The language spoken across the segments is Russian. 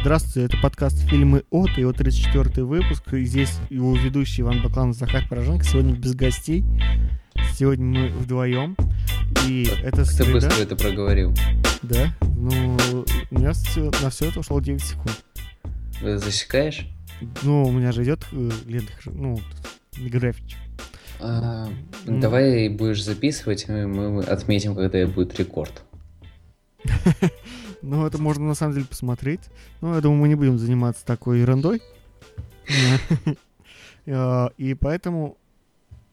Здравствуйте, это подкаст «Фильмы от» и его 34 выпуск. И здесь его ведущий Иван Бакланов, Захар Пораженко. Сегодня без гостей. Сегодня мы вдвоем. И это Ты среда. быстро это проговорил. Да. Ну, у меня всё- на все это ушло 9 секунд. Вы засекаешь? Ну, у меня же идет э, лента, ну, графич. А, М. Давай будешь записывать, и мы отметим, когда будет рекорд. Ну, это можно на самом деле посмотреть. Ну, я думаю, мы не будем заниматься такой ерундой. Э, И поэтому...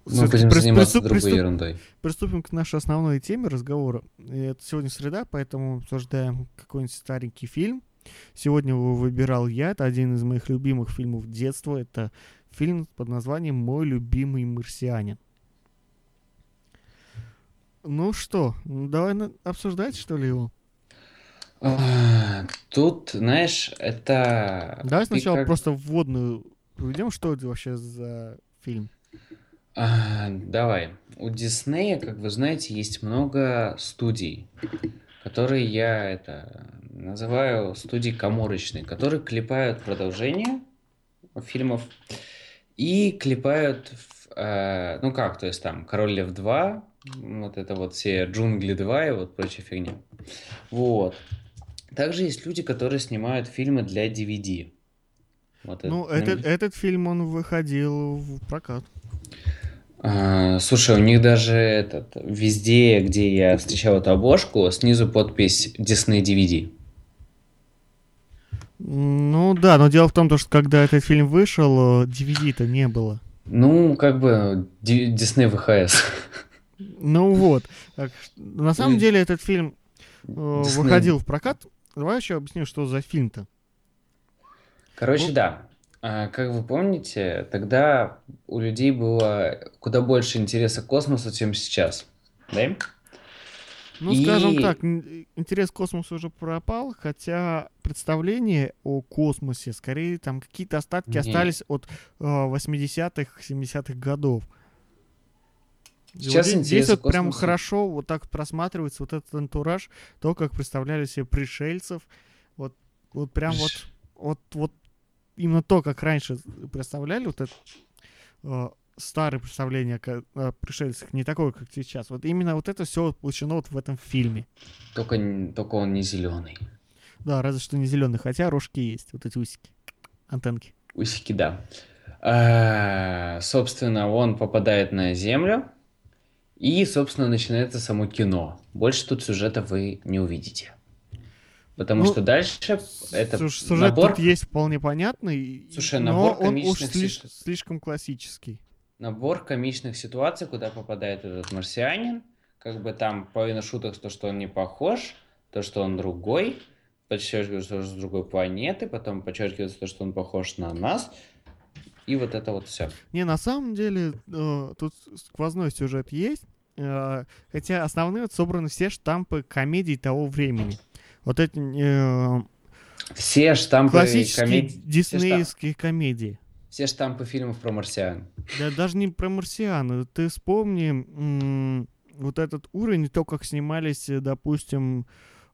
Мы будем заниматься другой ерундой. Приступим к нашей основной теме разговора. Это сегодня среда, поэтому обсуждаем какой-нибудь старенький фильм. Сегодня его выбирал я. Это один из моих любимых фильмов детства. Это фильм под названием «Мой любимый марсианин». Ну что, ну давай обсуждать, что ли, его? Тут, знаешь, это... Давай сначала как- просто вводную проведем, что это вообще за фильм. А, Давай. У Диснея, как вы знаете, есть много студий, которые я это называю студии коморочные, которые клепают продолжение фильмов и клепают, э, ну как, то есть там Король Лев 2, вот это вот все Джунгли 2 и вот прочая фигня. Вот. Также есть люди, которые снимают фильмы для DVD. Вот Ну, это- этот, этот фильм, он выходил в прокат. А, слушай, у них даже этот везде, где я встречал эту обложку, снизу подпись Disney DVD. Ну да, но дело в том, то, что когда этот фильм вышел, э, DVD-то не было. Ну, как бы Disney VHS. Ну вот. Так на самом Ой. деле этот фильм э, Disney. выходил в прокат. Давай еще объясню, что за фильм-то. Короче, Ну. да. А, Как вы помните, тогда у людей было куда больше интереса к космосу, чем сейчас. Да? Ну, скажем И- так, н- интерес к космосу уже пропал, хотя представление о космосе, скорее, там какие-то остатки Не. остались от э, 80-х, 70-х годов. Сейчас вот здесь- вот прям хорошо вот так просматривается вот этот антураж, то, как представляли себе пришельцев. Вот, вот прям вот, вот, вот именно то, как раньше представляли, вот это э, старое представление о пришельцах, не такое, как сейчас. Вот именно вот это все воплощено вот в этом фильме. Только, только он не зеленый. Да, разве что не зеленый, хотя рожки есть, вот эти усики, антенки. Усики, да. А, собственно, он попадает на Землю, и, собственно, начинается само кино. Больше тут сюжета вы не увидите. Потому Ну, что дальше это Сюж- Сюжет набор, тут есть вполне понятный, Слушай, но набор он уж слиш- слишком классический. набор комичных ситуаций, куда попадает этот марсианин. Как бы там половина шуток, то, что он не похож, то, что он другой, подчеркивается, что он с другой планеты, потом подчеркивается то, что он похож на нас. И вот это вот все. Не, на самом деле, э, тут сквозной сюжет есть, э, хотя основные вот собраны все штампы комедий того времени. Вот эти э, Все штампы классические комедий- диснеевские комедии. Все штампы фильмов про марсиан. Да даже не про марсиан. Ты вспомни вот этот уровень, то, как снимались, допустим,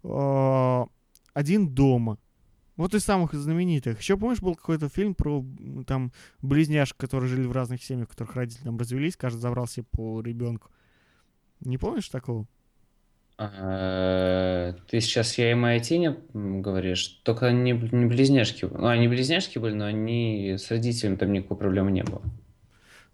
э, «Один дома». Вот из самых знаменитых. Еще помнишь, был какой-то фильм про там близняшек, которые жили в разных семьях, которых родители там развелись, каждый забрал себе по ребенку. Не помнишь такого? А, Ты сейчас я и моя тень говоришь, только они не близняшки. Ну, они близняшки были, но они с родителями там никакой проблемы не было.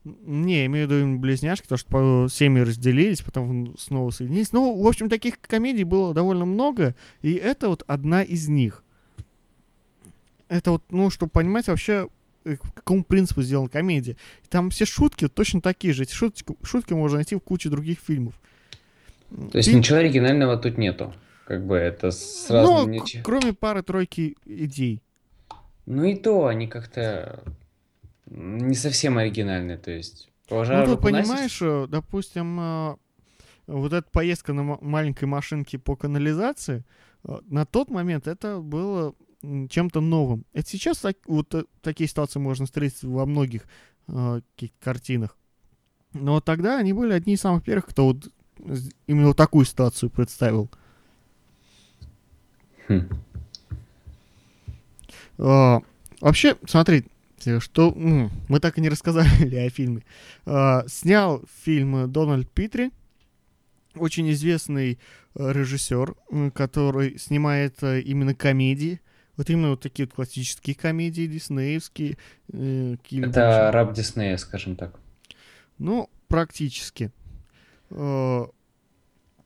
Не, имею в виду именно близняшки, потому что семьи разделились, потом снова соединились. Ну, в общем, таких комедий было довольно много, и это вот одна из них. Это вот, ну, чтобы понимать вообще, э, по какому принципу сделана комедия. Там все шутки точно такие же. Эти шутки, шутки можно найти в куче других фильмов. То есть Фильм- ничего оригинального тут нету. Как бы это сразу ну, к- че- кроме пары-тройки идей. Ну и то, они как-то не совсем оригинальные, то есть. Ну, тут руку на понимаешь, сердце- э, допустим, э, вот эта поездка на ма- маленькой машинке по канализации, на тот момент это было чем-то новым. Это сейчас так- вот э, такие ситуации можно встретить во многих э, картинах. Но тогда они были одни из самых первых, кто вот именно вот такую ситуацию представил. Хм. А, вообще, смотри, что м, мы так и не рассказали о фильме. А, снял фильм Дональд Питри, очень известный э, режиссер, который снимает э, именно комедии. Вот именно вот такие вот классические комедии, диснеевские. э, Это раб Диснея, скажем так. Ну, практически. Э,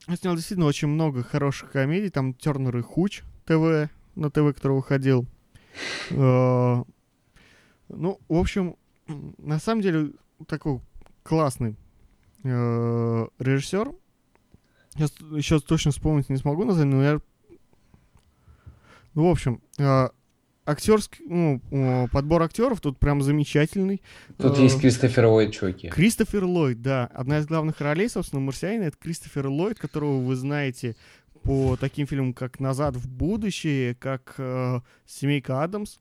Он снял действительно очень много хороших комедий. Там Тернер и Хуч ТВ, на ТВ, который выходил. Э, Ну, в общем, на самом деле, такой классный э, режиссер. Сейчас еще точно вспомнить не смогу название, но я... Ну, в общем, э, актерский, ну, подбор актеров тут прям замечательный. Тут Э, есть Кристофер Уайт Чоки. Кристофер Ллойд, да. Одна из главных ролей, собственно, марсианина, это Кристофер Ллойд, которого вы знаете по таким фильмам, как «Назад в будущее», как э, «Семейка Адамс».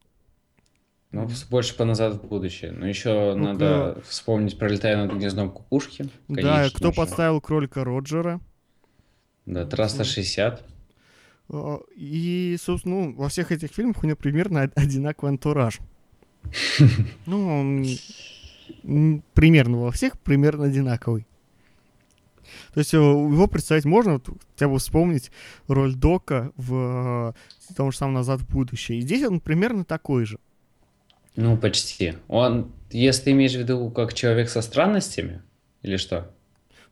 Ну, больше по назад в будущее. Но еще Ну-ка. надо вспомнить «Пролетая над гнездом кукушки». да, Конечно «Кто же. подставил кролика Роджера». Да, «Трасса 60». Э, И, собственно, ну, во всех этих фильмах у него примерно од- одинаковый антураж. Ну, он примерно во всех примерно одинаковый. То есть э, его представить можно, вот хотя бы вспомнить роль Дока в э, том же самом «Назад в будущее». И здесь он примерно такой же. Ну, почти. Он, если ты имеешь в виду как человек со странностями, или что?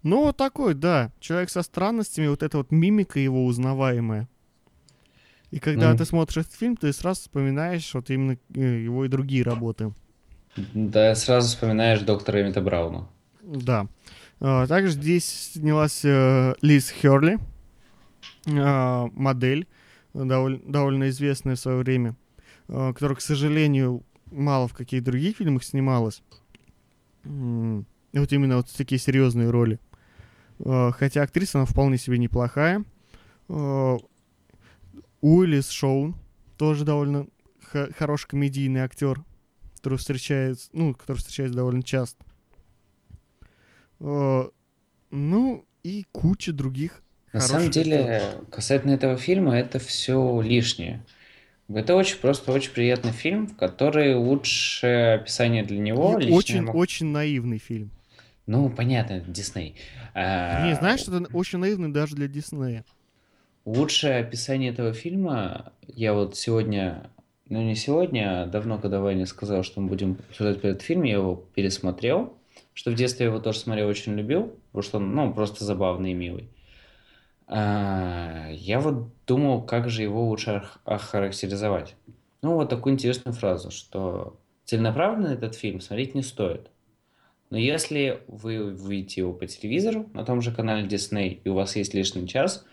Ну, вот такой, да. Человек со странностями, вот эта вот мимика его узнаваемая. И когда Ну. ты смотришь этот фильм, ты сразу вспоминаешь вот именно э, его и другие работы. Да, сразу вспоминаешь доктора Эмита Брауна. Да. А, Также здесь снялась э, Лиз Херли, а, модель, доволь- довольно известная в свое время, а, которая, к сожалению, мало в каких других фильмах снималась. Вот именно вот такие серьезные роли. Хотя актриса она вполне себе неплохая. Уиллис Шоун, тоже довольно хороший комедийный актер, который встречается, ну, который встречается довольно часто. Э, Ну, и куча других. На самом деле, касательно этого фильма, это все лишнее. Это очень просто очень приятный фильм, в который лучшее описание для него очень, мог- очень наивный фильм. Ну, понятно, Дисней. А, Не, знаешь, это очень наивный даже для Диснея. Лучшее описание этого фильма, я вот сегодня, ну не сегодня, а давно, когда Ваня сказал, что мы будем обсуждать этот фильм, я его пересмотрел, что в детстве я его тоже смотрел, очень любил, потому что он, ну, просто забавный и милый. А, я вот думал, как же его лучше ох- охарактеризовать. Ну, вот такую интересную фразу, что целенаправленно этот фильм смотреть не стоит. Но если вы увидите его по телевизору на том же канале Disney, и у вас есть лишний час,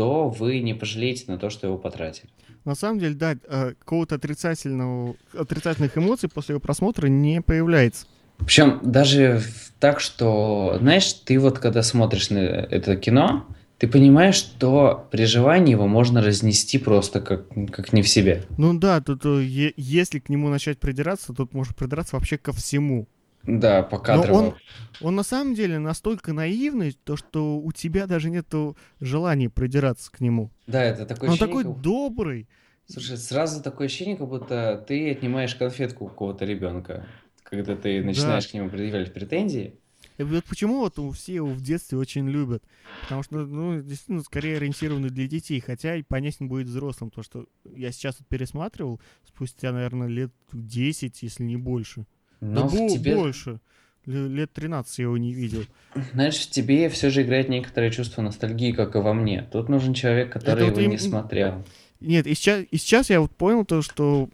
то вы не пожалеете на то, что его потратили. На самом деле, да, э, какого-то отрицательного, отрицательных эмоций после его просмотра не появляется. Причем даже так, что, знаешь, ты вот когда смотришь на это кино, ты понимаешь, что при желании его можно разнести просто как, как не в себе. Ну да, тут э, если к нему начать придираться, тут можно придраться вообще ко всему. Да, по кадрово. он- Он на самом деле настолько наивный, то что у тебя даже нету желания придираться к нему. Да, это такое Он ощущение, такой как- добрый. Слушай, сразу такое ощущение, как будто ты отнимаешь конфетку у какого-то ребенка, когда ты начинаешь к нему предъявлять претензии. И вот почему вот все его в детстве очень любят. Потому что, ну, действительно, скорее ориентированы для детей. Хотя и понятен будет взрослым. Потому что я сейчас вот пересматривал спустя, наверное, лет 10, если не больше. Но да в тебе, больше. Лет 13 я его не видел. знаешь, в тебе все же играет некоторое чувство ностальгии, как и во мне. Тут нужен человек, который вот его им- не смотрел. Нет, и сейчас, и сейчас я вот понял то, что...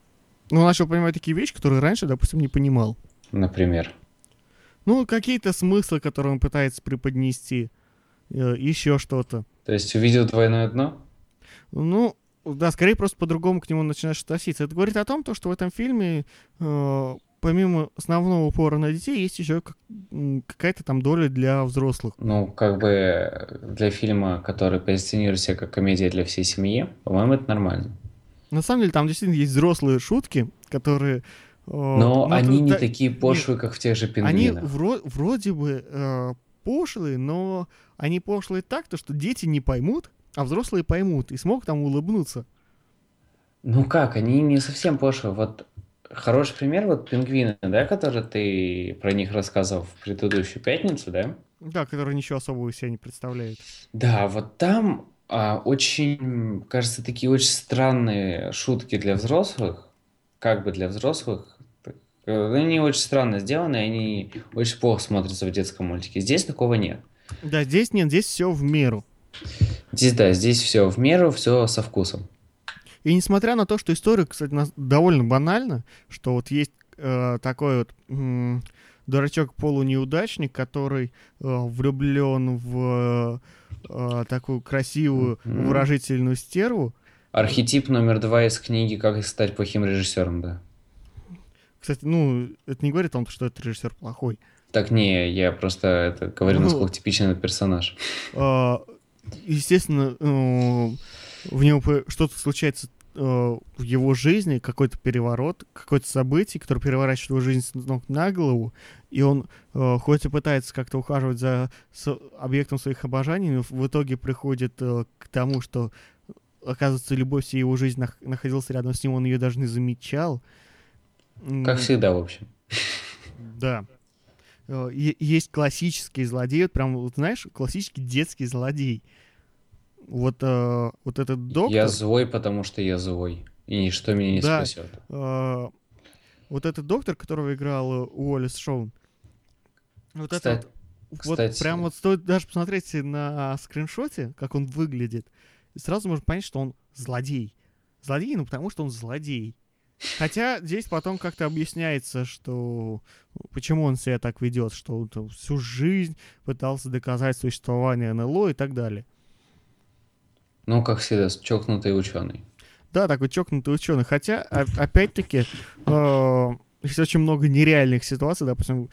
Ну, начал понимать такие вещи, которые раньше, допустим, не понимал. Например. Ну, какие-то смыслы, которые он пытается преподнести. еще что-то. То есть увидел двойное дно? Ну, да, скорее просто по-другому к нему начинаешь относиться. Это говорит о том, то, что в этом фильме, э, помимо основного упора на детей, есть еще какая-то там доля для взрослых. Ну, как бы для фильма, который позиционирует себя как комедия для всей семьи, по-моему, это нормально. На самом деле, там действительно есть взрослые шутки, которые... э, Но ну, они это- не да, такие пошлые, как в тех же Они пингвинах. вро- вроде бы э, пошлые, но они пошлые так, то, что дети не поймут, а взрослые поймут и смогут там улыбнуться. Ну как, они не совсем пошлые. Вот хороший пример, вот пингвины, да, которые ты про них рассказывал в предыдущую пятницу, да? Да, которые ничего особого из себя не представляют. Да, вот там а, очень, кажется, такие очень странные шутки для взрослых, как бы для взрослых. Э, они очень странно сделаны, они очень плохо смотрятся в детском мультике. Здесь такого нет. Да, здесь нет, здесь все в меру. Здесь, да, здесь все в меру, все со вкусом. И несмотря на то, что история, кстати, довольно банальна, что вот есть э, такой вот м- дурачок-полунеудачник, который э, влюблен в э, такую красивую, mm-hmm. выражительную стерву. Архетип номер два из книги «Как стать плохим режиссером», да. Кстати, ну, это не говорит о том, что этот режиссер плохой. Так не, я просто это говорю, ну, насколько типичный этот персонаж. Э, естественно, э, в нем что-то случается Э, в его жизни какой-то переворот, какое-то событие, которое переворачивает его жизнь с ног на голову, и он э, хоть и пытается как-то ухаживать за с, объектом своих обожаний, но в итоге приходит э, к тому, что оказывается, любовь всей его жизни нах- находилась рядом с ним, он ее даже не замечал. Как всегда, в общем. Да. Э, есть классический злодей, вот прям, вот, знаешь, классический детский злодей вот, э, вот этот доктор... Я злой, потому что я злой. И ничто меня не да, спасет. Э, вот этот доктор, которого играл Уоллес Шоун, вот кстати, это вот, кстати... вот прям вот стоит даже посмотреть на скриншоте, как он выглядит, и сразу можно понять, что он злодей. Злодей, ну потому что он злодей. Хотя здесь потом как-то объясняется, что почему он себя так ведет, что он всю жизнь пытался доказать существование НЛО и так далее. Ну, как всегда, чокнутый ученый. Да, такой чокнутый ученый. Хотя, опять-таки, э, есть очень много нереальных ситуаций, допустим,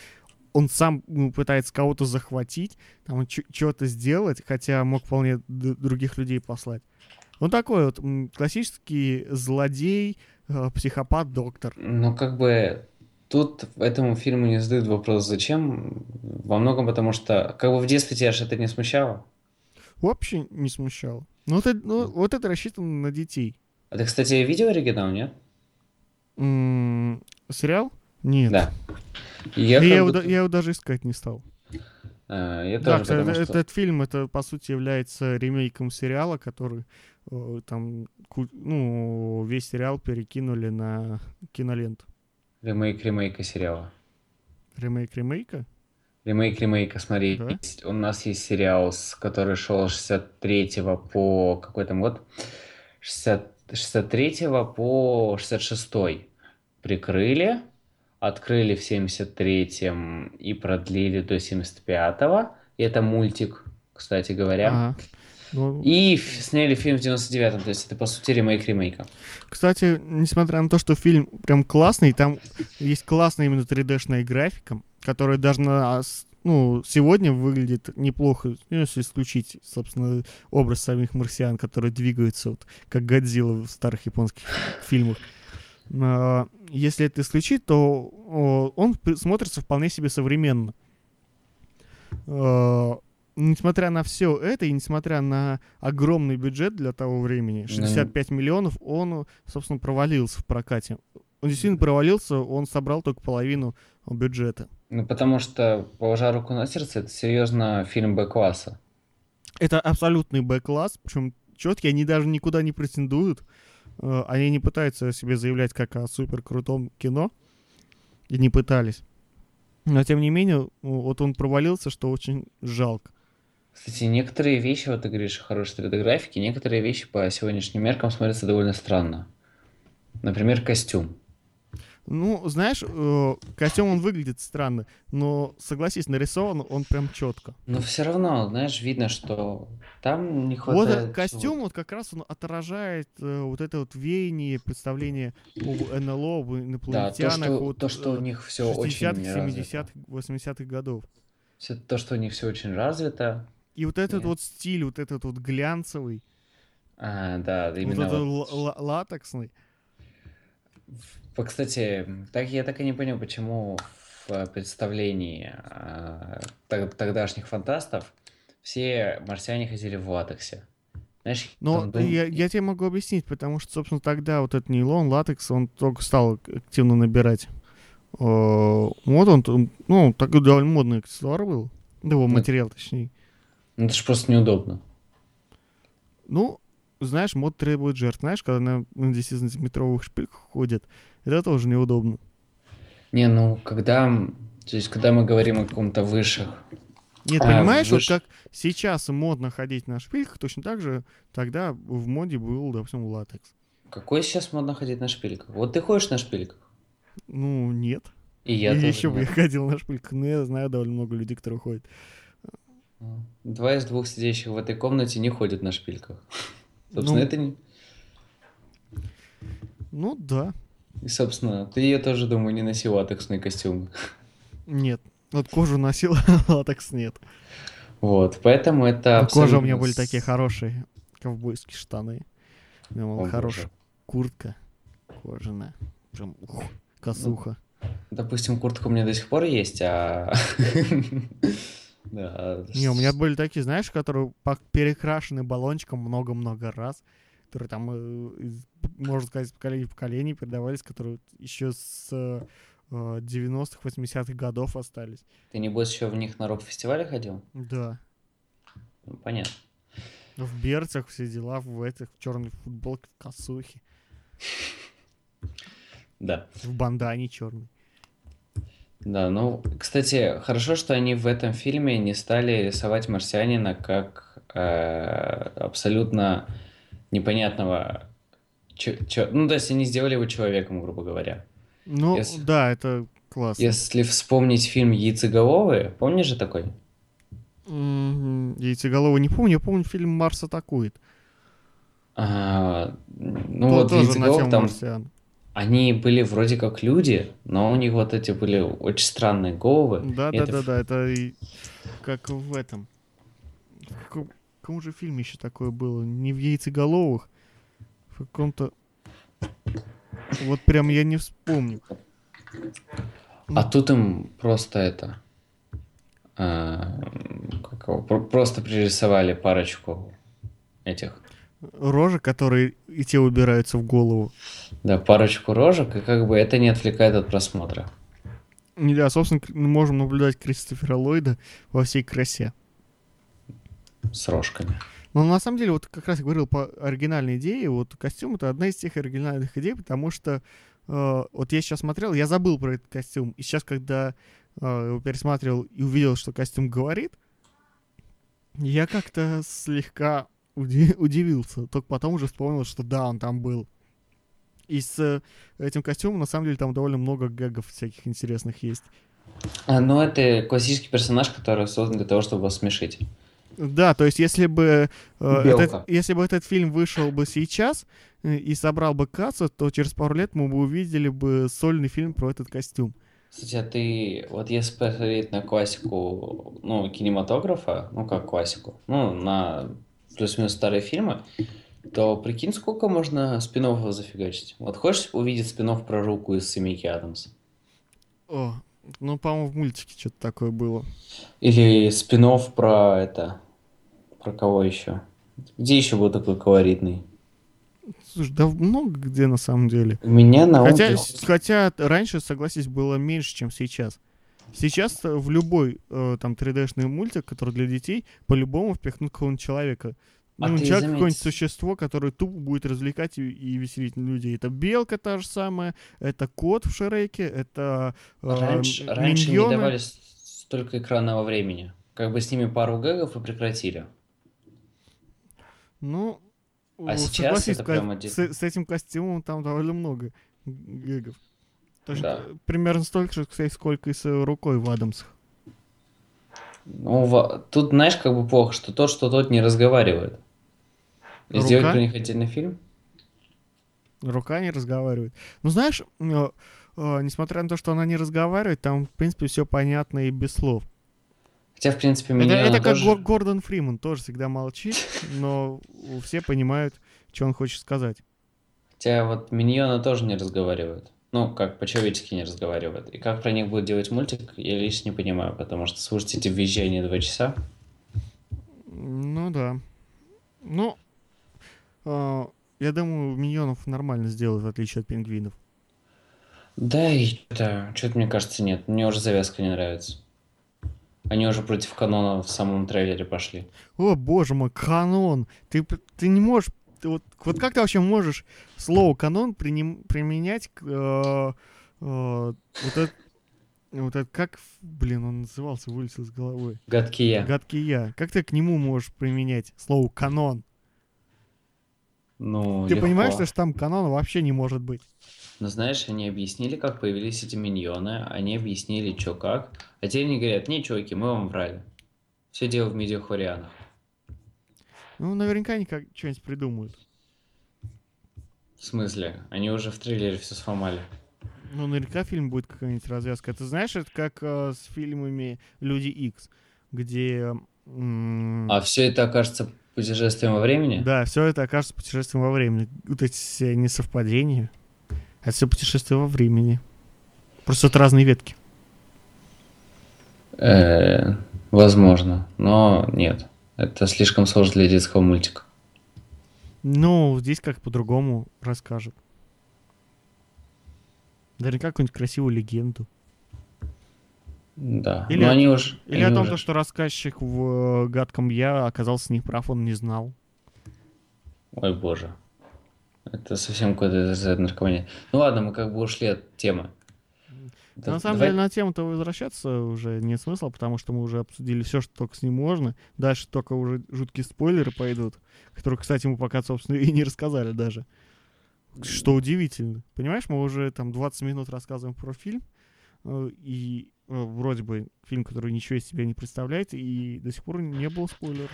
он сам ну, пытается кого-то захватить, там, что-то сделать, хотя мог вполне других людей послать. Он такой вот классический злодей, э, психопат, доктор. Ну, как бы тут этому фильму не задают вопрос, зачем? Во многом потому что, как бы в детстве тебя же это не смущало? Вообще не смущало. Ну, это, ну, вот это рассчитано на детей. А ты, кстати, видел оригинал, нет? М -м, сериал? Нет. Да. Я, я, его, я его даже искать не стал. А, я да, тоже, кстати, что... этот фильм, это, по сути, является ремейком сериала, который э, там, ну, весь сериал перекинули на киноленту. Ремейк ремейка сериала. Ремейк ремейка? Ремейк ремейка, смотри, да? есть, у нас есть сериал, с, который шел с 63 по какой там год? 60, 63 по 66 прикрыли, открыли в 73-м и продлили до 75-го. И это мультик, кстати говоря. Ага. Ну... И сняли фильм в 99-м, то есть это, по сути, ремейк ремейка. Кстати, несмотря на то, что фильм прям классный, там есть классная именно 3D-шная графика, которая даже на ну, сегодня выглядит неплохо, ну, если исключить, собственно, образ самих марсиан, которые двигаются, вот, как Годзилла в старых японских фильмах. А, если это исключить, то он смотрится вполне себе современно. А, несмотря на все это и несмотря на огромный бюджет для того времени, 65 mm. миллионов, он, собственно, провалился в прокате. Он действительно провалился, он собрал только половину бюджета. Ну, потому что, положа руку на сердце, это серьезно фильм Б-класса. Это абсолютный Б-класс, причем четкие, они даже никуда не претендуют. Э, они не пытаются себе заявлять как о супер крутом кино. И не пытались. Но, тем не менее, вот он провалился, что очень жалко. Кстати, некоторые вещи, вот ты говоришь о хорошей 3D-графике, некоторые вещи по сегодняшним меркам смотрятся довольно странно. Например, костюм. Ну, знаешь, э, костюм он выглядит странно, но согласись, нарисован он прям четко. Но все равно, знаешь, видно, что там не хватает. Вот костюм вот как раз он отражает э, вот это вот веяние, представление об НЛО, об инопланетянах. Да, то, что, вот, то, что у них все очень 70-х, 80-х годов. Все, то, что у них все очень развито. И вот этот Нет. вот стиль, вот этот вот глянцевый. А, да, именно. Вот этот латексный. Кстати, так я так и не понял, почему в представлении э, тогдашних фантастов все марсиане ходили в латексе. Знаешь, Но там дум- я, я тебе могу объяснить, потому что, собственно, тогда вот этот нейлон, латекс, он только стал активно набирать э, моду. Он, ну, такой довольно модный аксессуар был. Да, его Ну, материал, точнее. Ну, это же просто неудобно. Ну, знаешь, мод требует жертв. Знаешь, когда на, на 10-сантиметровых шпильках ходят, это тоже неудобно. Не, ну, когда... То есть, когда мы говорим о каком-то высших... Нет, А, понимаешь, вот выш- как сейчас модно ходить на шпильках, точно так же тогда в моде был, допустим, латекс. Какой сейчас модно ходить на шпильках? Вот ты ходишь на шпильках? Ну, нет. И я И тоже еще бы я ходил на шпильках. Но я знаю довольно много людей, которые ходят. Два из двух сидящих в этой комнате не ходят на шпильках. Собственно, Ну. это не... Ну, да. И, собственно, ты ее тоже, думаю, не носил латексные костюмы. Нет. Вот кожу носил, латекс нет. Вот, поэтому это Но кожа у меня абсолютно были такие хорошие ковбойские штаны. У меня была хорошая куртка кожаная. Прям ух, косуха. Допустим, куртка у меня до сих пор есть, а... Да. а Не, у меня были такие, знаешь, которые перекрашены баллончиком много-много раз, которые там, э, можно сказать, из поколения в поколение передавались, которые еще с э, 90-х, 80-х годов остались. Ты, небось, еще в них на рок-фестивале ходил? Да. Ну, понятно. В берцах все дела, в этих, в черной футболке, в косухе, Да. в бандане черной. Да, ну, кстати, хорошо, что они в этом фильме не стали рисовать марсианина как э, абсолютно непонятного... чё- чё- Ну, то есть они сделали его человеком, грубо говоря. Ну, Если- да, это классно. Если вспомнить фильм «Яйцеголовые», помнишь же такой? М, Яйцеголовый не помню, я помню фильм «Марс атакует». А, ну, То- вот тему там марсиан. они были вроде как люди, но у них вот эти были очень странные головы. Да, да, это да, да, это как в этом. В каком, же фильме еще такое было? Не в яйцеголовых, в каком-то. Вот прям я не вспомню. А тут им просто это... а, как его, про- просто пририсовали парочку этих... Рожи, которые и те убираются в голову. Да, парочку рожек, и как бы это не отвлекает от просмотра. Да, собственно, мы можем наблюдать Кристофера Ллойда во всей красе. С рожками. Но на самом деле, вот как раз я говорил по оригинальной идее, вот костюм это одна из тех оригинальных идей, потому что э, вот я сейчас смотрел, я забыл про этот костюм, и сейчас, когда э, его пересматривал и увидел, что костюм говорит, я как-то слегка уди- удивился. Только потом уже вспомнил, что да, он там был. И с э, этим костюмом, на самом деле, там довольно много гэгов всяких интересных есть. А, ну, это классический персонаж, который создан для того, чтобы вас смешить. Да, то есть если бы, э, этот, если бы этот фильм вышел бы сейчас э, и собрал бы кассу, то через пару лет мы бы увидели бы сольный фильм про этот костюм. Кстати, а ты, вот если посмотреть на классику, ну, кинематографа, ну, как классику, ну, на плюс-минус старые фильмы, то прикинь, сколько можно спин зафигачить. Вот хочешь увидеть спин про руку из семейки Адамс? О, ну, по-моему, в мультике что-то такое было. Или спин про это, про кого еще? Где еще был такой колоритный? Слушай, да много где на самом деле. У меня на ум Хотя, хотя раньше, согласись, было меньше, чем сейчас. Сейчас в любой э, там 3D-шный мультик, который для детей, по-любому впихнут какого-нибудь человека. А Ну, человек заметь- какое-нибудь существо, которое тупо будет развлекать и, и веселить людей. Это белка та же самая, это кот в Шреке, это э, Раньше, м- раньше не миньоны. давали столько экранного времени. Как бы с ними пару гэгов и прекратили. Ну, А сейчас это ка- прям один- с, с этим костюмом там довольно много гэгов. Точно, Да. примерно столько же, кстати, сколько и с рукой в Адамсах. Ну, тут, знаешь, как бы плохо, что тот, что тот не разговаривает. И Рука? Сделать про них отдельный фильм? Рука не разговаривает. Ну, знаешь, э, э, несмотря на то, что она не разговаривает, там, в принципе, все понятно и без слов. Хотя, в принципе, Это, меня это как тоже... Гор- Гордон Фриман, тоже всегда молчит, но все понимают, что он хочет сказать. Хотя вот миньоны тоже не разговаривают. Ну, как по-человечески не разговаривают. И как про них будет делать мультик, я лично не понимаю, потому что слушать эти визжания два часа. Ну да. Ну, я думаю, миньонов нормально сделают, в отличие от пингвинов. Да, и это, что-то мне кажется, нет. Мне уже завязка не нравится. Они уже против канона в самом трейлере пошли. О, боже мой, канон! Ты, ты не можешь... ты вот, вот как ты вообще можешь слово канон приним- применять к... э, э, вот это... Вот это как, блин, он назывался, вылетел из головы. Гадкий я. Гадкий я. Как ты к нему можешь применять слово канон? Ну, Ты легко. понимаешь, что там канона вообще не может быть? Но знаешь, они объяснили, как появились эти миньоны, они объяснили, что как. А теперь они говорят, не, чуваки, мы вам врали. Все дело в медиахорианах. Ну, наверняка они как что-нибудь придумают. В смысле? Они уже в трейлере все сломали. Ну, наверняка фильм будет какая-нибудь развязка. Ты знаешь, это как э, с фильмами Люди Икс, где... м, А все это окажется путешествием во времени? Да, все это окажется путешествием во времени. Вот эти все несовпадения. Это все путешествие во времени. Просто это разные ветки. Э, возможно, но нет. Это слишком сложно для детского мультика. Ну, здесь как по-другому расскажет. Наверняка какую-нибудь красивую легенду. Да. Или но они уже... Или они о том, уже- то, что рассказчик в э, гадком я оказался неправ, он не знал. Ой, боже. Это совсем какой-то из наркомания. Ну ладно, мы как бы ушли от темы. Да, на самом давай- деле на тему-то возвращаться уже нет смысла, потому что мы уже обсудили все, что только с ним можно. Дальше только уже жуткие спойлеры пойдут, которые, кстати, мы пока, собственно, и не рассказали даже. Что удивительно. Понимаешь, мы уже там 20 минут рассказываем про фильм, и э, вроде бы фильм, который ничего из себя не представляет, и до сих пор не было спойлеров.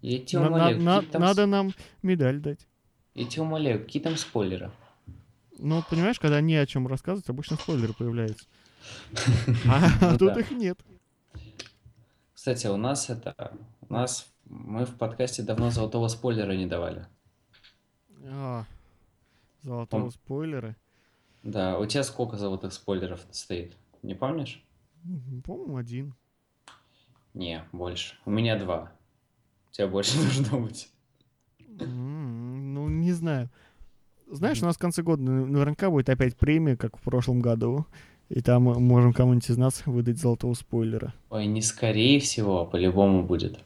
Я тебя На- умоляю, на- какие там Надо нам медаль дать. Я тебя умоляю, какие там спойлеры? Ну, понимаешь, когда не о чем рассказывать, обычно спойлеры появляются. А Ну тут их нет. Кстати, у нас это... У нас... Мы в подкасте давно золотого спойлера не давали. А, Золотого спойлера. Да, у тебя сколько золотых спойлеров стоит? Не помнишь? По-моему, один. Не, больше. У меня два. У тебя больше должно быть. Ну, не знаю. Знаешь, у нас в конце года на- наверняка будет опять премия, как в прошлом году. И там мы можем кому-нибудь из нас выдать золотого спойлера. Ой, не скорее всего, а по-любому будет.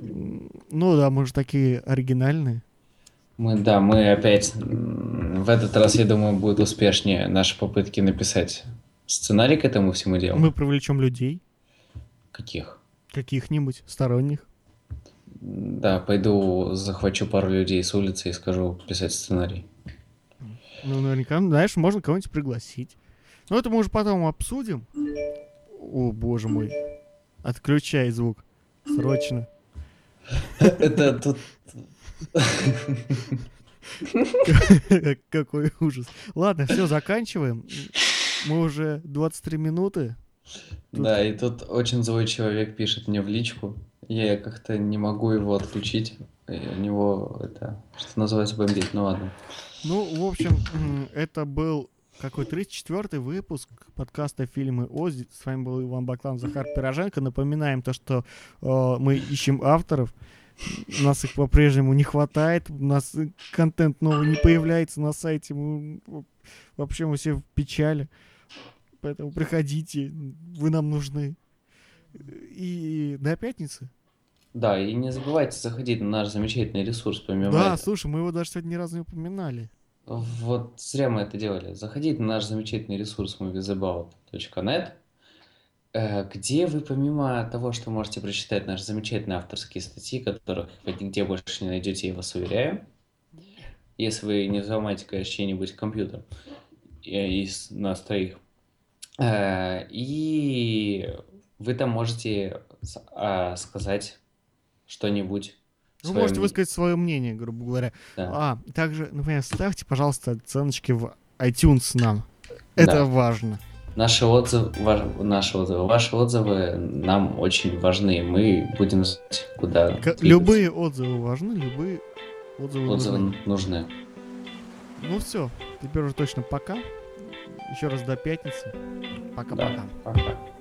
Ну да, мы же такие оригинальные. Мы, да, мы опять... В этот раз, я думаю, будет успешнее наши попытки написать сценарий к этому всему делу. Мы привлечем людей, Каких? каких-нибудь сторонних. Да, пойду захвачу пару людей с улицы и скажу писать сценарий. Ну, наверняка, знаешь, можно кого-нибудь пригласить. Но это мы уже потом обсудим. О, боже мой. Отключай звук. Срочно. Это тут... Какой ужас. Ладно, все, заканчиваем. Мы уже 23 минуты. Тут- Да, и тут очень злой человек пишет мне в личку. Я как-то не могу его отключить. И у него это, что называется, бомбит. Ну ладно. Ну, в общем, это был какой 34-й выпуск подкаста «Фильмы Ози». С вами был Иван Баклан, Захар Пироженко. Напоминаем то, что э, мы ищем авторов. У нас их по-прежнему не хватает. У нас контент новый не появляется на сайте. Мы, вообще мы все в печали. Поэтому приходите, вы нам нужны. И до пятницы. Да, и не забывайте заходить на наш замечательный ресурс, помимо Да, этого. слушай, мы его даже сегодня ни разу не упоминали. Вот зря мы это делали. Заходите на наш замечательный ресурс moviesabout.net, э, где вы помимо того, что можете прочитать наши замечательные авторские статьи, которых вы нигде больше не найдете, я вас уверяю, если вы не взломаете, конечно, чей-нибудь компьютер э, из нас троих. Э, И вы там можете а, сказать что-нибудь. Вы своё можете мнение. высказать свое мнение, грубо говоря. Да. А, также, например, ставьте, пожалуйста, оценочки в iTunes нам. Это Да. важно. Наши отзывы, ва- наши отзывы, ваши отзывы нам очень важны. Мы будем знать, куда К- любые отзывы важны, любые отзывы, отзывы нужны. нужны. Ну все, теперь уже точно пока. Еще раз до пятницы. Пока-пока. Да, пока.